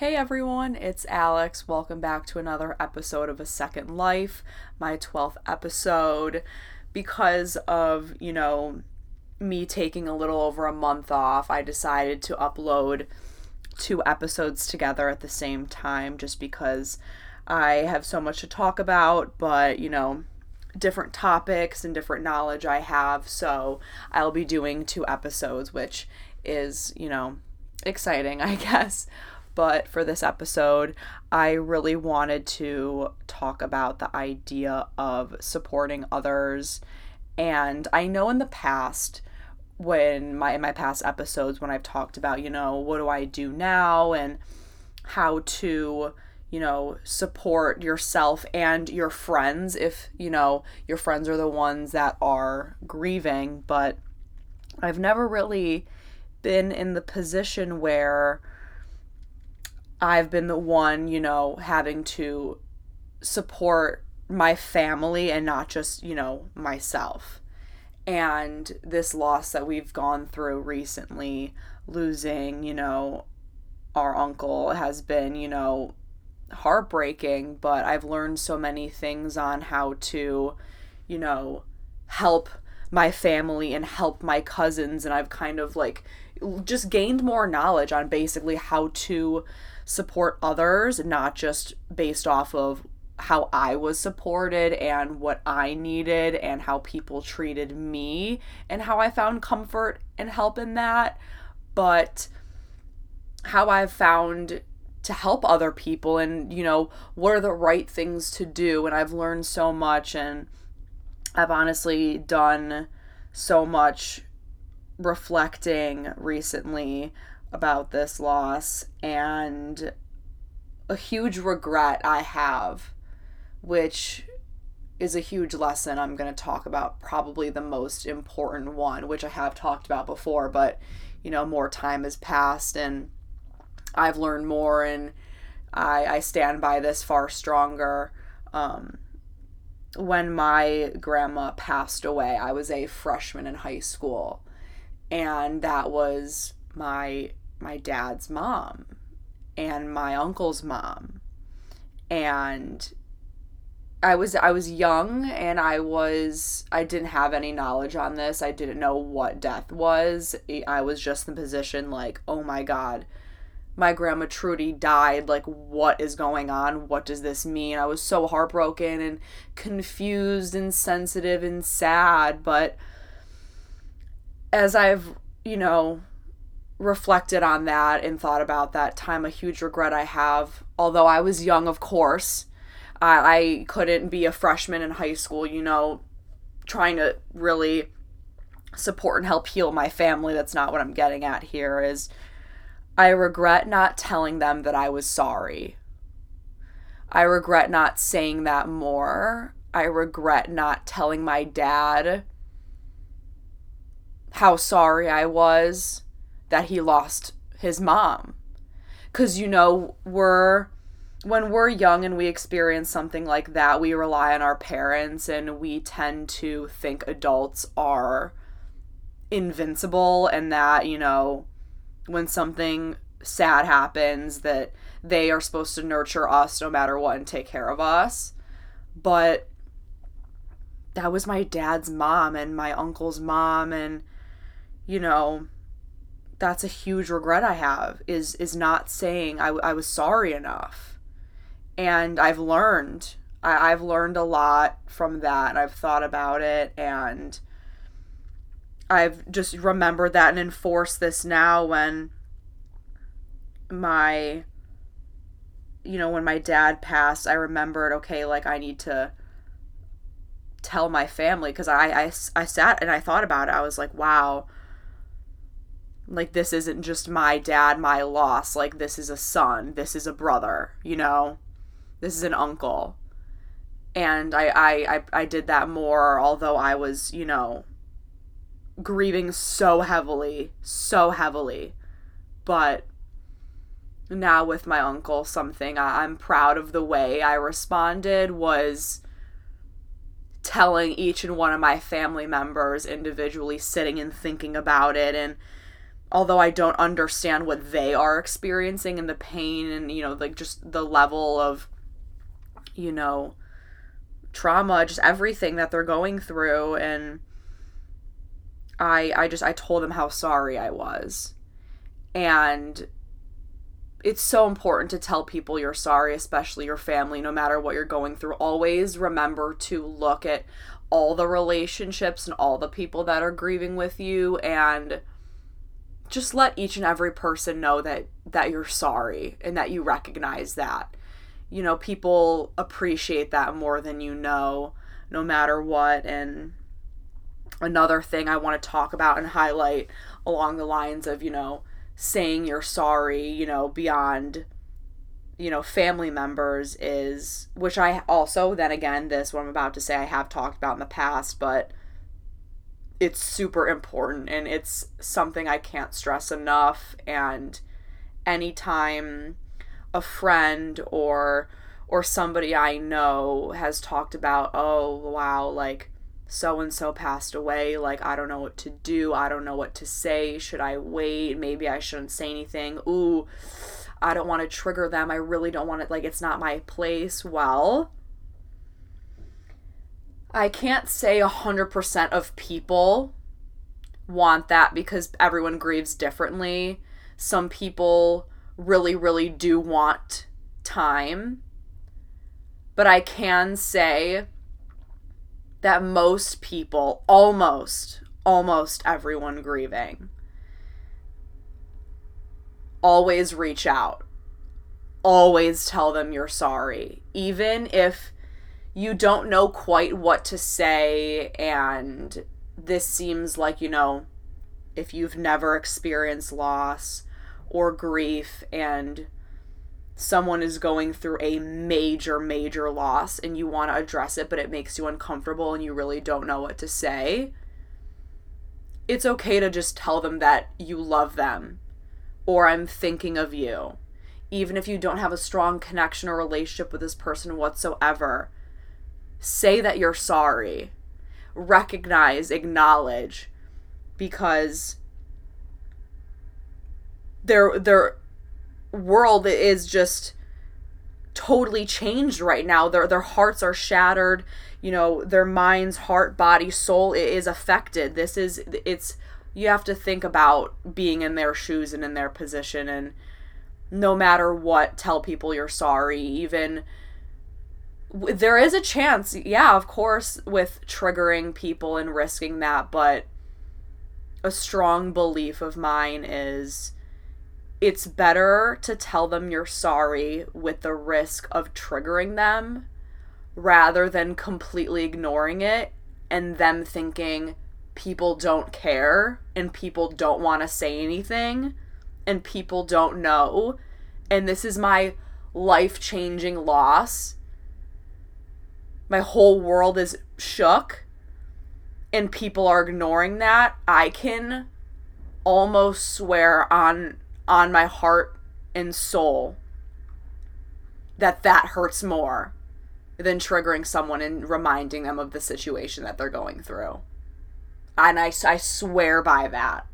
Hey everyone, it's Alex. Welcome back to another episode of A Second Life, my 12th episode. Because of, you know, me taking a little over a month off, I decided to upload two episodes together at the same time just because I have so much to talk about, but, you know, different topics and different knowledge I have. So I'll be doing two episodes, which is, you know, exciting, I guess but for this episode, I really wanted to talk about the idea of supporting others. And I know in the past, when my in my past episodes when I've talked about, you know, what do I do now and how to, you know, support yourself and your friends if, you know, your friends are the ones that are grieving, but I've never really been in the position where I've been the one, you know, having to support my family and not just, you know, myself. And this loss that we've gone through recently, losing, you know, our uncle has been, you know, heartbreaking, but I've learned so many things on how to, you know, help my family and help my cousins. And I've kind of like just gained more knowledge on basically how to support others, not just based off of how I was supported and what I needed and how people treated me and how I found comfort and help in that, but how I've found to help other people and, you know, what are the right things to do. And I've learned so much and I've honestly done so much reflecting recently about this loss and a huge regret I have, which is a huge lesson I'm going to talk about, probably the most important one, which I have talked about before, but you know, more time has passed and I've learned more and I, I stand by this far stronger. Um, when my grandma passed away, I was a freshman in high school, and that was my my dad's mom and my uncle's mom. And I was I was young and I was I didn't have any knowledge on this. I didn't know what death was. I was just in the position like, "Oh my god, my grandma Trudy died. Like what is going on? What does this mean?" I was so heartbroken and confused and sensitive and sad, but as I've, you know, reflected on that and thought about that time, a huge regret I have. Although I was young, of course, I, couldn't be a freshman in high school, you know, trying to really support and help heal my family. That's not what I'm getting at here. Is I regret not telling them that I was sorry. I regret not saying that more. I regret not telling my dad how sorry I was that he lost his mom. Because, you know, we're, when we're young and we experience something like that, we rely on our parents and we tend to think adults are invincible and that, you know, when something sad happens, that they are supposed to nurture us no matter what and take care of us. But that was my dad's mom and my uncle's mom and you know that's a huge regret I have is is not saying I, I was sorry enough. And I've learned I, I've learned a lot from that and I've thought about it and I've just remembered that and enforced this now when my you know when my dad passed I remembered okay like I need to tell my family because I, I I sat and I thought about it I was like wow like, this isn't just my dad, my loss. Like, this is a son. This is a brother, you know? This is an uncle. And I, I, I, I did that more, although I was, you know, grieving so heavily, so heavily. But now with my uncle, something I, I'm proud of the way I responded was telling each and one of my family members individually, sitting and thinking about it and although I don't understand what they are experiencing and the pain and, you know, like just the level of, you know, trauma, just everything that they're going through. And I, I just, I told them how sorry I was. And it's so important to tell people you're sorry, especially your family, no matter what you're going through. Always remember to look at all the relationships and all the people that are grieving with you and just let each and every person know that that you're sorry and that you recognize that. You know, people appreciate that more than you know, no matter what. And another thing I want to talk about and highlight along the lines of, you know, saying you're sorry, you know, beyond you know, family members is which I also then again this what I'm about to say I have talked about in the past, but it's super important and it's something I can't stress enough and anytime a friend or or somebody I know has talked about, "Oh, wow, like so and so passed away, like I don't know what to do. I don't know what to say. Should I wait? Maybe I shouldn't say anything." Ooh, I don't want to trigger them. I really don't want it like it's not my place. Well, I can't say 100% of people want that because everyone grieves differently. Some people really, really do want time. But I can say that most people, almost, almost everyone grieving, always reach out. Always tell them you're sorry. Even if you don't know quite what to say and this seems like, you know, if you've never experienced loss or grief and someone is going through a major, major loss and you want to address it, but it makes you uncomfortable and you really don't know what to say, it's okay to just tell them that you love them or I'm thinking of you. Even if you don't have a strong connection or relationship with this person whatsoever, say that you're sorry. Recognize, acknowledge, because their their world is just totally changed right now. Their their hearts are shattered. You know, their minds, heart, body, soul is affected. This is it's you have to think about being in their shoes and in their position and no matter what tell people you're sorry even there is a chance yeah of course with triggering people and risking that but a strong belief of mine is it's better to tell them you're sorry with the risk of triggering them rather than completely ignoring it and them thinking people don't care and people don't want to say anything and people don't know. And this is my life-changing loss my whole world is shook and people are ignoring that i can almost swear on on my heart and soul that that hurts more than triggering someone and reminding them of the situation that they're going through. And I, I swear by that.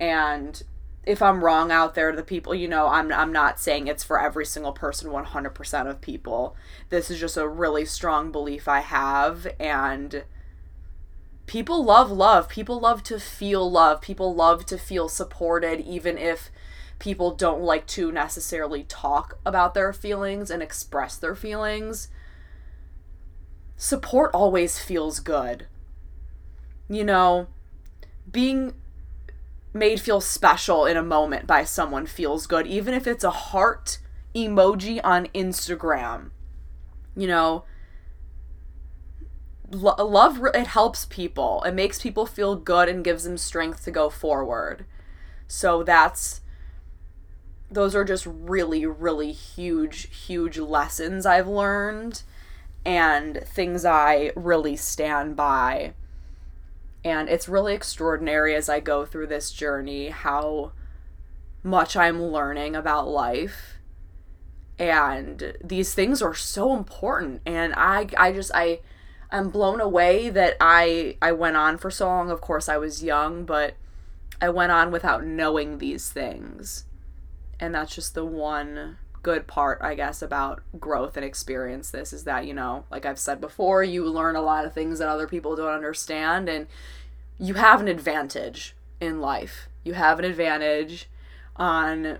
And if i'm wrong out there the people you know i'm, I'm not saying it's for every single person 100% of people. This is just a really strong belief i have and people love love. People love to feel love. People love to feel supported even if people don't like to necessarily talk about their feelings and express their feelings. Support always feels good. You know, being made feel special in a moment by someone feels good, even if it's a heart emoji on Instagram. You know, lo- love it helps people. It makes people feel good and gives them strength to go forward. So that's those are just really really huge huge lessons I've learned and things I really stand by and it's really extraordinary as I go through this journey how much I'm learning about life. And these things are so important. And I I just I I'm blown away that I I went on for so long. Of course I was young, but I went on without knowing these things. And that's just the one good part, I guess, about growth and experience this is that, you know, like I've said before, you learn a lot of things that other people don't understand and you have an advantage in life. You have an advantage on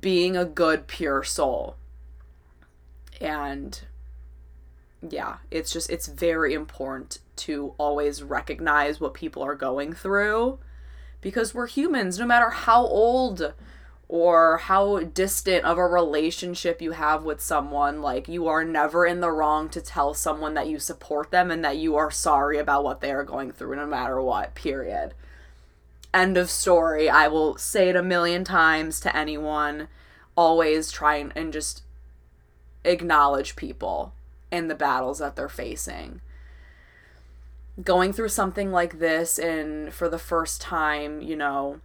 being a good, pure soul. And yeah, it's just, it's very important to always recognize what people are going through because we're humans, no matter how old or how distant of a relationship you have with someone, like you are never in the wrong to tell someone that you support them and that you are sorry about what they are going through, no matter what, period. End of story. I will say it a million times to anyone. Always try and, and just acknowledge people and the battles that they're facing. Going through something like this and for the first time, you know,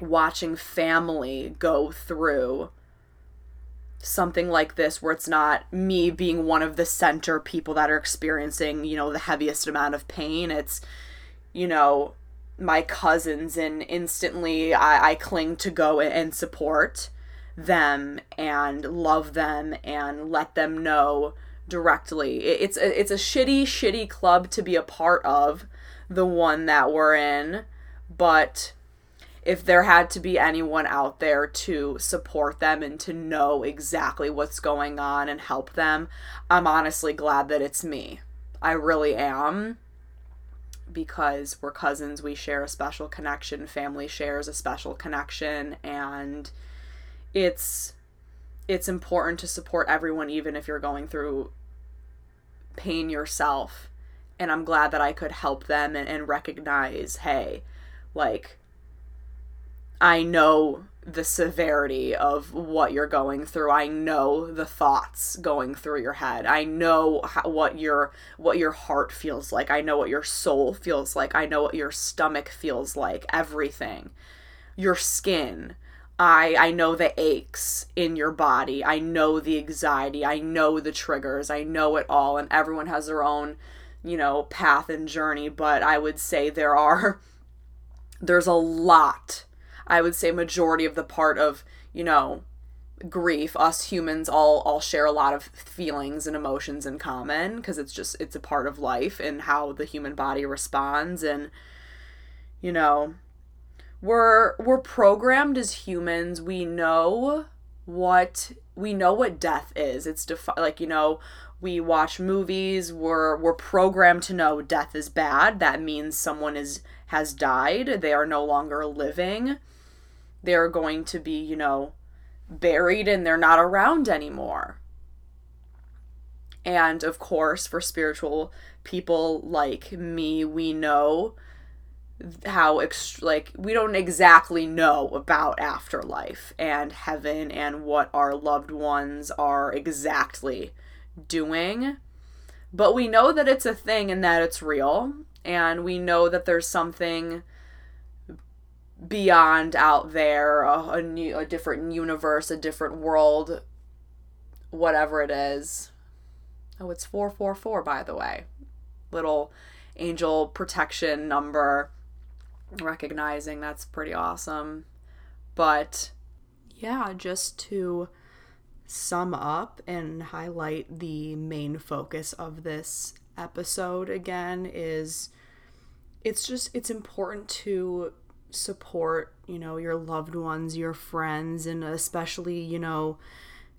watching family go through something like this where it's not me being one of the center people that are experiencing, you know, the heaviest amount of pain. It's, you know, my cousins and instantly I, I cling to go and support them and love them and let them know directly. It's a, it's a shitty, shitty club to be a part of, the one that we're in, but if there had to be anyone out there to support them and to know exactly what's going on and help them, I'm honestly glad that it's me. I really am. Because we're cousins, we share a special connection, family shares a special connection, and it's it's important to support everyone even if you're going through pain yourself. And I'm glad that I could help them and, and recognize, hey, like I know the severity of what you're going through. I know the thoughts going through your head. I know how, what your what your heart feels like. I know what your soul feels like. I know what your stomach feels like. Everything. Your skin. I I know the aches in your body. I know the anxiety. I know the triggers. I know it all and everyone has their own, you know, path and journey, but I would say there are there's a lot I would say majority of the part of, you know, grief us humans all all share a lot of feelings and emotions in common because it's just it's a part of life and how the human body responds and you know we're we're programmed as humans. We know what we know what death is. It's defi- like you know we watch movies. We're we're programmed to know death is bad. That means someone is has died. They are no longer living they're going to be, you know, buried and they're not around anymore. And of course, for spiritual people like me, we know how ext- like we don't exactly know about afterlife and heaven and what our loved ones are exactly doing. But we know that it's a thing and that it's real and we know that there's something beyond out there, a, a new, a different universe, a different world, whatever it is. Oh, it's 444, by the way. Little angel protection number. Recognizing that's pretty awesome. But yeah, just to sum up and highlight the main focus of this episode again is it's just it's important to support, you know, your loved ones, your friends, and especially, you know,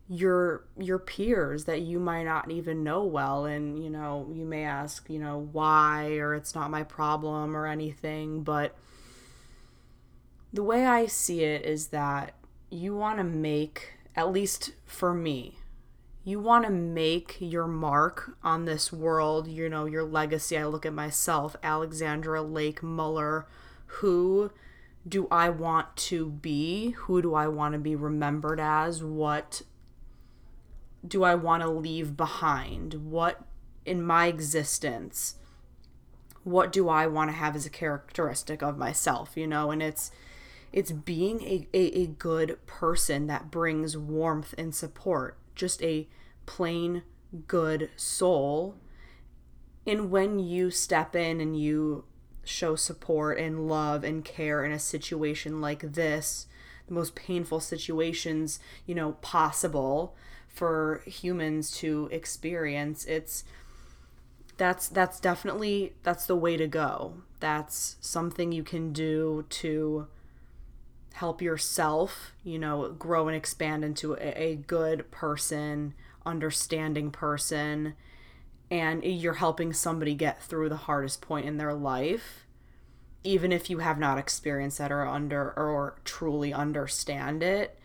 your your peers that you might not even know well. And you know you may ask you know why or it's not my problem or anything. But the way i see it is that you want to make at least for me you want to make your mark on this world you know your legacy. I look at myself alexandra lake muller who do I want to be? Who do I want to be remembered as? What do I want to leave behind? What in my existence? What do I want to have as a characteristic of myself, you know? And it's it's being a, a, a good person that brings warmth and support. Just a plain good soul. And when you step in and you show support and love and care in a situation like this, the most painful situations, you know, possible for humans to experience. It's that's that's definitely that's the way to go. That's something you can do to help yourself, you know, grow and expand into a, a good person, understanding person, and you're helping somebody get through the hardest point in their life even if you have not experienced that or under or truly understand it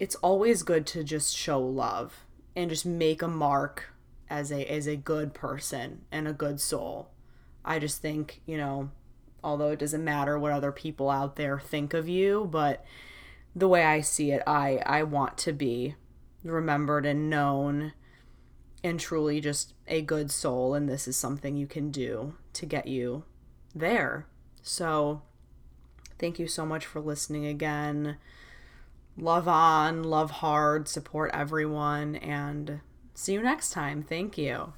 it's always good to just show love and just make a mark as a as a good person and a good soul. I just think you know although it doesn't matter what other people out there think of you but the way i see it i i want to be remembered and known and truly just a good soul. And this is something you can do to get you there. So, thank you so much for listening again. Love on, love hard, support everyone, and see you next time. Thank you.